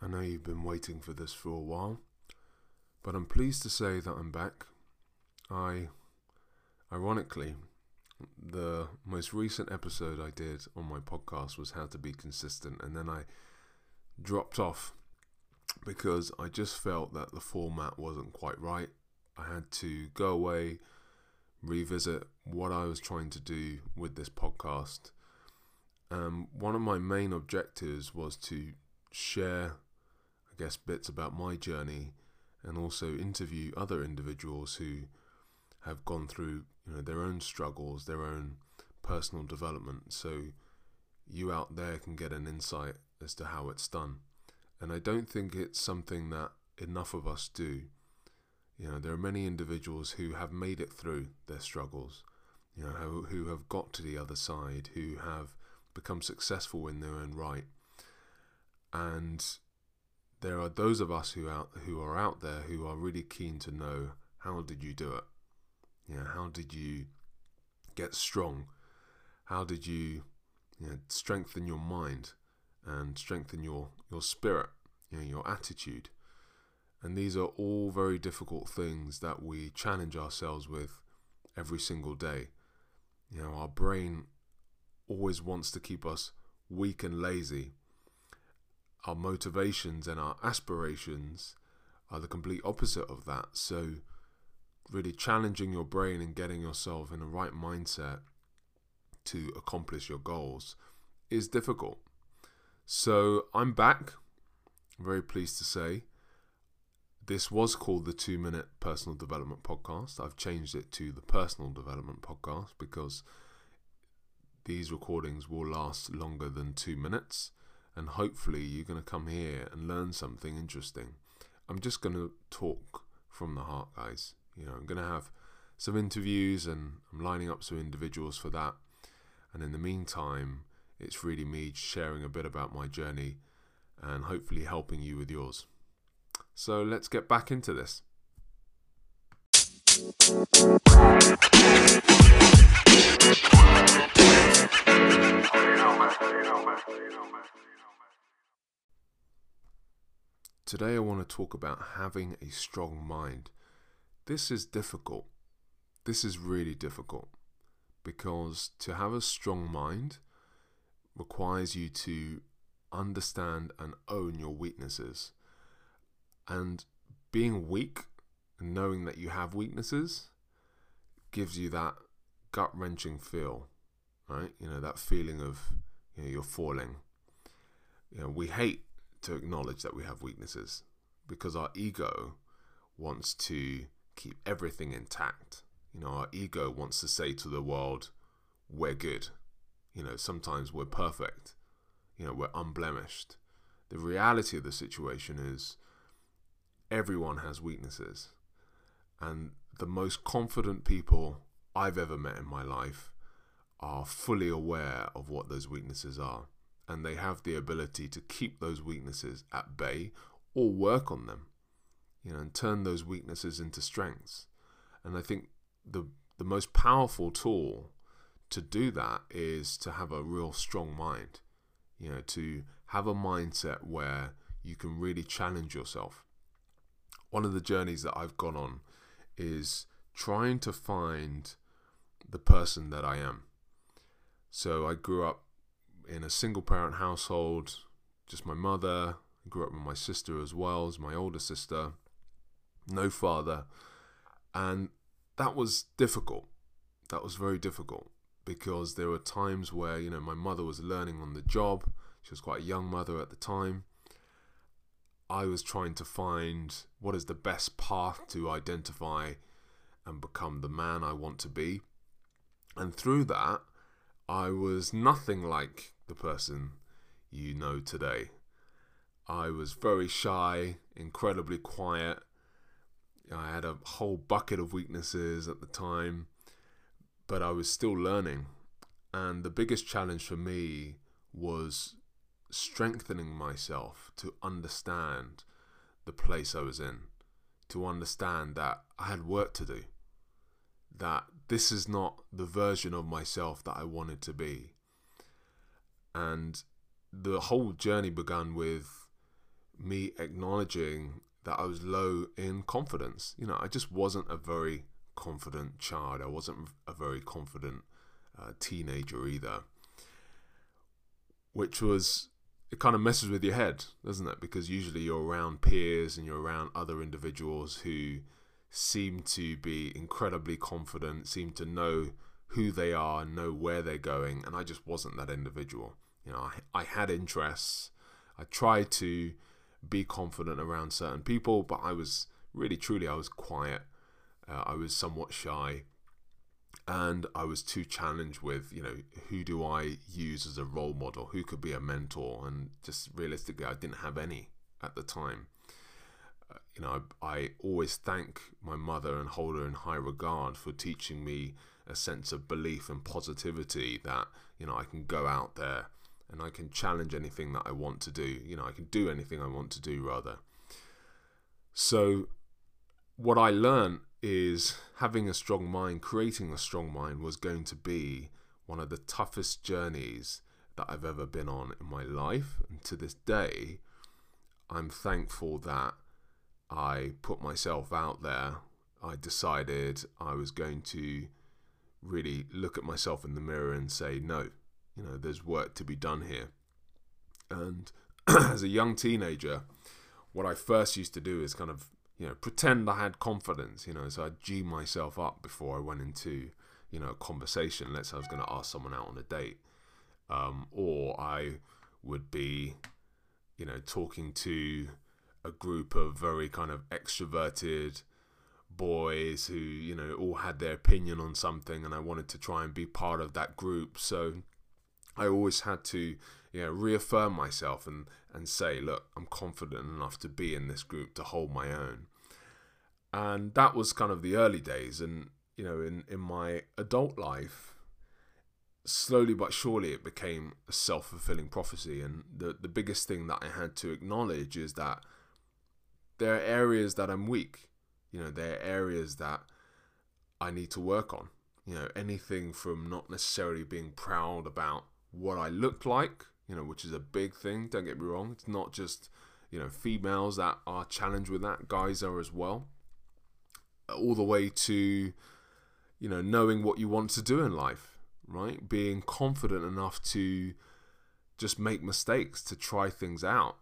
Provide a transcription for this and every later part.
I know you've been waiting for this for a while, but I'm pleased to say that I'm back. I, ironically, the most recent episode I did on my podcast was how to be consistent, and then I dropped off because I just felt that the format wasn't quite right. I had to go away, revisit what I was trying to do with this podcast. Um, one of my main objectives was to share guess, bits about my journey and also interview other individuals who have gone through you know their own struggles, their own personal development. So you out there can get an insight as to how it's done. And I don't think it's something that enough of us do. You know, there are many individuals who have made it through their struggles, you know, who, who have got to the other side, who have become successful in their own right. And there are those of us who out who are out there who are really keen to know how did you do it? Yeah, how did you get strong? How did you, you know, strengthen your mind and strengthen your your spirit, you know, your attitude? And these are all very difficult things that we challenge ourselves with every single day. You know, our brain always wants to keep us weak and lazy our motivations and our aspirations are the complete opposite of that. So, really challenging your brain and getting yourself in the right mindset to accomplish your goals is difficult. So, I'm back. Very pleased to say. This was called the Two Minute Personal Development Podcast. I've changed it to the Personal Development Podcast because these recordings will last longer than two minutes and hopefully you're going to come here and learn something interesting. I'm just going to talk from the heart, guys. You know, I'm going to have some interviews and I'm lining up some individuals for that. And in the meantime, it's really me sharing a bit about my journey and hopefully helping you with yours. So let's get back into this. Today, I want to talk about having a strong mind. This is difficult. This is really difficult because to have a strong mind requires you to understand and own your weaknesses. And being weak and knowing that you have weaknesses gives you that gut wrenching feel, right? You know, that feeling of you know, you're falling. You know, we hate to acknowledge that we have weaknesses because our ego wants to keep everything intact. You know, our ego wants to say to the world, we're good. You know, sometimes we're perfect. You know, we're unblemished. The reality of the situation is everyone has weaknesses. And the most confident people I've ever met in my life are fully aware of what those weaknesses are and they have the ability to keep those weaknesses at bay or work on them, you know, and turn those weaknesses into strengths. And I think the the most powerful tool to do that is to have a real strong mind, you know, to have a mindset where you can really challenge yourself. One of the journeys that I've gone on is trying to find the person that I am. So I grew up in a single parent household, just my mother. Grew up with my sister as well as my older sister, no father. And that was difficult. That was very difficult because there were times where, you know, my mother was learning on the job. She was quite a young mother at the time. I was trying to find what is the best path to identify and become the man I want to be. And through that, I was nothing like the person you know today. I was very shy, incredibly quiet. I had a whole bucket of weaknesses at the time, but I was still learning. And the biggest challenge for me was strengthening myself to understand the place I was in, to understand that I had work to do, that this is not the version of myself that I wanted to be and the whole journey began with me acknowledging that I was low in confidence. You know, I just wasn't a very confident child. I wasn't a very confident uh, teenager either, which was it kind of messes with your head, doesn't it? Because usually you're around peers and you're around other individuals who seem to be incredibly confident, seem to know who they are, know where they're going, and I just wasn't that individual. You know, I, I had interests. I tried to be confident around certain people, but I was really, truly, I was quiet. Uh, I was somewhat shy and I was too challenged with, you know, who do I use as a role model? Who could be a mentor? And just realistically, I didn't have any at the time. Uh, you know, I, I, always thank my mother and hold her in high regard for teaching me a sense of belief and positivity that, you know, I can go out there and I can challenge anything that I want to do. You know, I can do anything I want to do, rather. So, what I learned is having a strong mind, creating a strong mind was going to be one of the toughest journeys that I've ever been on in my life. And to this day, I'm thankful that I put myself out there. I decided I was going to really look at myself in the mirror and say, no, you know, there's work to be done here. And as a young teenager, what I first used to do is kind of you know, pretend I had confidence, you know, so I'd G myself up before I went into, you know, a conversation. Let's say I was going to ask someone out on a date. Um, or I would be, you know, talking to a group of very kind of extroverted boys who, you know, all had their opinion on something and I wanted to try and be part of that group. So I always had to, you know, reaffirm myself and, and say, look, I'm confident enough to be in this group to hold my own. And that was kind of the early days. And, you know, in, in my adult life, slowly but surely it became a self fulfilling prophecy. And the, the biggest thing that I had to acknowledge is that there are areas that I'm weak. You know, there are areas that I need to work on. You know, anything from not necessarily being proud about what I look like, you know, which is a big thing. Don't get me wrong. It's not just, you know, females that are challenged with that, guys are as well. All the way to, you know, knowing what you want to do in life, right? Being confident enough to just make mistakes, to try things out.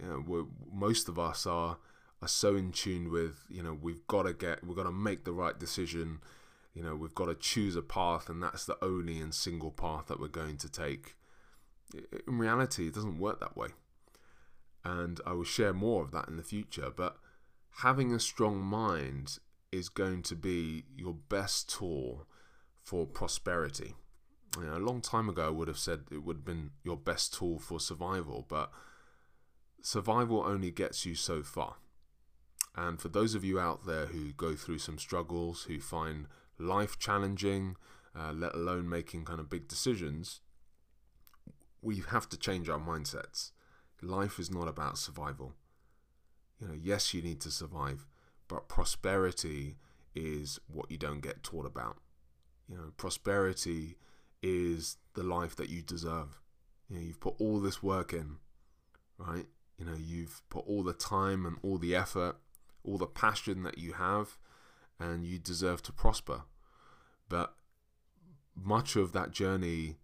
You know, most of us are are so in tune with, you know, we've got to get, we've got to make the right decision. You know, we've got to choose a path, and that's the only and single path that we're going to take in reality, it doesn't work that way. And I will share more of that in the future. But having a strong mind is going to be your best tool for prosperity. You know, a long time ago, I would have said it would have been your best tool for survival, but survival only gets you so far. And for those of you out there who go through some struggles, who find life challenging, uh, let alone making kind of big decisions, we have to change our mindsets. Life is not about survival. You know, yes, you need to survive, but prosperity is what you don't get taught about. You know, prosperity is the life that you deserve. You know, you've put all this work in, right? You know, you've put all the time and all the effort, all the passion that you have, and you deserve to prosper. But much of that journey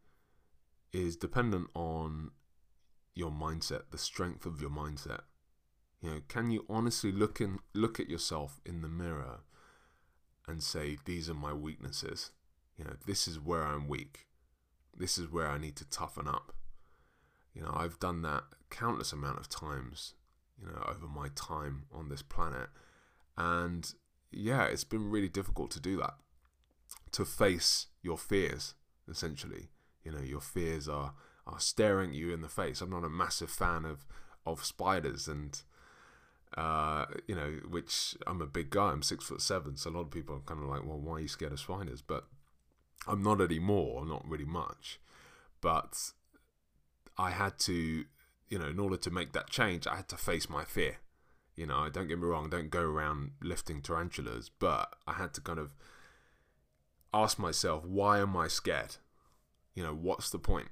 is dependent on your mindset, the strength of your mindset. You know, can you honestly look in look at yourself in the mirror and say, These are my weaknesses. You know, this is where I'm weak. This is where I need to toughen up. You know, I've done that countless amount of times, you know, over my time on this planet. And yeah, it's been really difficult to do that. To face your fears, essentially you know your fears are are staring you in the face. I'm not a massive fan of of spiders and uh, you know, which I'm a big guy. I'm six foot seven, so a lot of people are kind of like, well, why are you scared of spiders? But I'm not anymore, not really much. But I had to, you know, in order to make that change, I had to face my fear. You know, don't get me wrong, don't go around lifting tarantulas, but I had to kind of ask myself, why am I scared? you know, what's the point?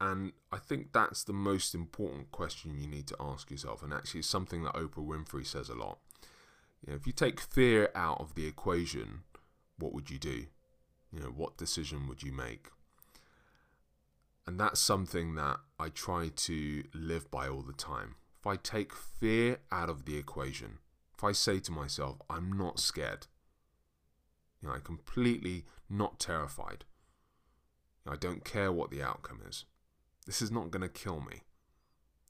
And I think that's the most important question you need to ask yourself. And actually, it's something that Oprah Winfrey says a lot. You know, if you take fear out of the equation, what would you do? You know, what decision would you make? And that's something that I try to live by all the time. If I take fear out of the equation, if I say to myself, I'm not scared, you know, I'm completely not terrified, I don't care what the outcome is, this is not going to kill me.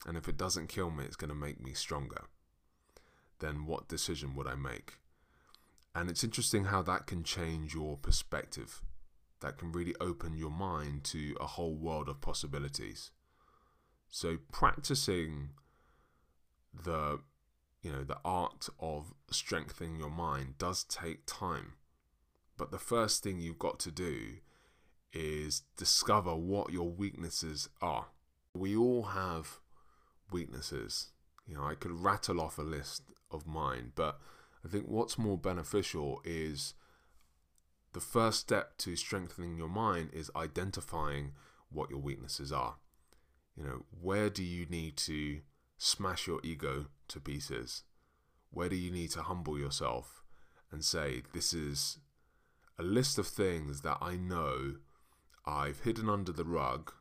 And if it doesn't kill me, it's going to make me stronger. Then what decision would I make? And it's interesting how that can change your perspective that can really open your mind to a whole world of possibilities. So practicing the you know the art of strengthening your mind does take time. But the first thing you've got to do is discover what your weaknesses are. We all have weaknesses. You know, I could rattle off a list of mine, but I think what's more beneficial is the first step to strengthening your mind is identifying what your weaknesses are. You know, where do you need to smash your ego to pieces? Where do you need to humble yourself and say, this is a list of things that I know I've hidden under the rug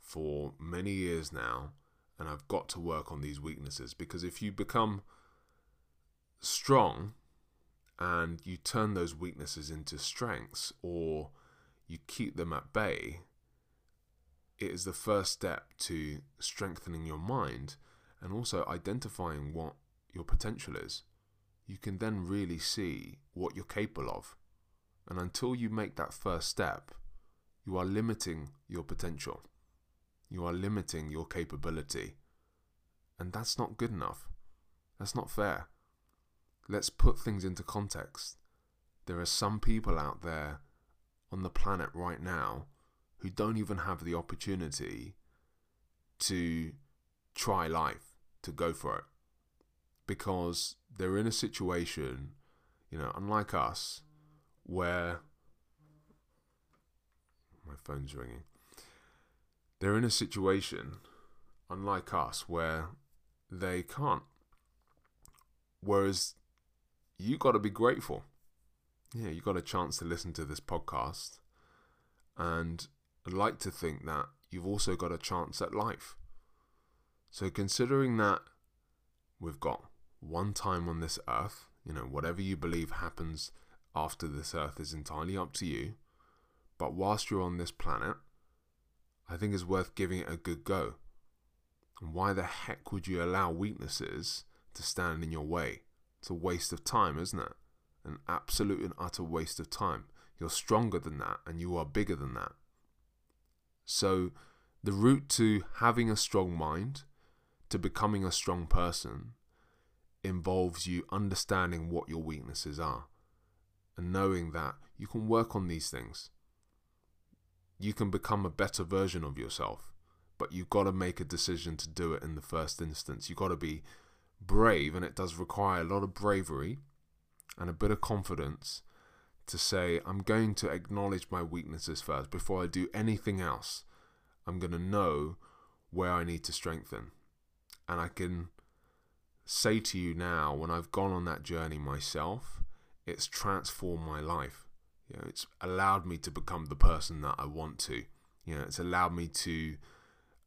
for many years now, and I've got to work on these weaknesses because if you become strong and you turn those weaknesses into strengths or you keep them at bay, it is the first step to strengthening your mind and also identifying what your potential is. You can then really see what you're capable of. And until you make that first step, you are limiting your potential. You are limiting your capability. And that's not good enough. That's not fair. Let's put things into context. There are some people out there on the planet right now who don't even have the opportunity to try life, to go for it. Because they're in a situation, you know, unlike us, where my phone's ringing. They're in a situation, unlike us, where they can't. Whereas you got to be grateful. Yeah, you got a chance to listen to this podcast. And I'd like to think that you've also got a chance at life. So, considering that we've got one time on this earth, you know, whatever you believe happens after this earth is entirely up to you. But whilst you're on this planet, I think it's worth giving it a good go. And why the heck would you allow weaknesses to stand in your way? It's a waste of time, isn't it? An absolute and utter waste of time. You're stronger than that and you are bigger than that. So, the route to having a strong mind, to becoming a strong person, involves you understanding what your weaknesses are and knowing that you can work on these things. You can become a better version of yourself, but you've got to make a decision to do it in the first instance. You've got to be brave, and it does require a lot of bravery and a bit of confidence to say, I'm going to acknowledge my weaknesses first before I do anything else. I'm going to know where I need to strengthen. And I can say to you now, when I've gone on that journey myself, it's transformed my life. You know, it's allowed me to become the person that I want to. You know, it's allowed me to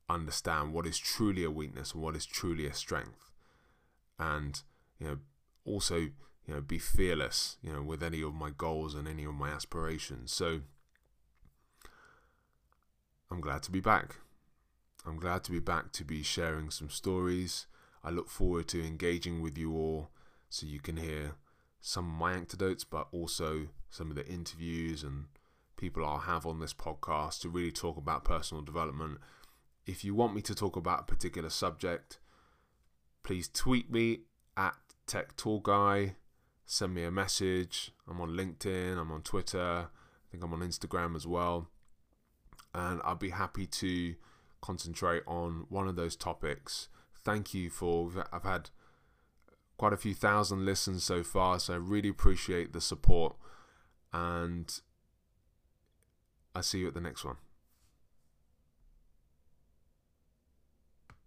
understand what is truly a weakness and what is truly a strength and you know also you know be fearless you know with any of my goals and any of my aspirations. So I'm glad to be back. I'm glad to be back to be sharing some stories. I look forward to engaging with you all so you can hear some of my anecdotes but also some of the interviews and people I'll have on this podcast to really talk about personal development. If you want me to talk about a particular subject please tweet me at Tech Tool Guy. Send me a message. I'm on LinkedIn. I'm on Twitter. I think I'm on Instagram as well. And I'll be happy to concentrate on one of those topics. Thank you for. I've had quite a few thousand listens so far, so I really appreciate the support. And I'll see you at the next one.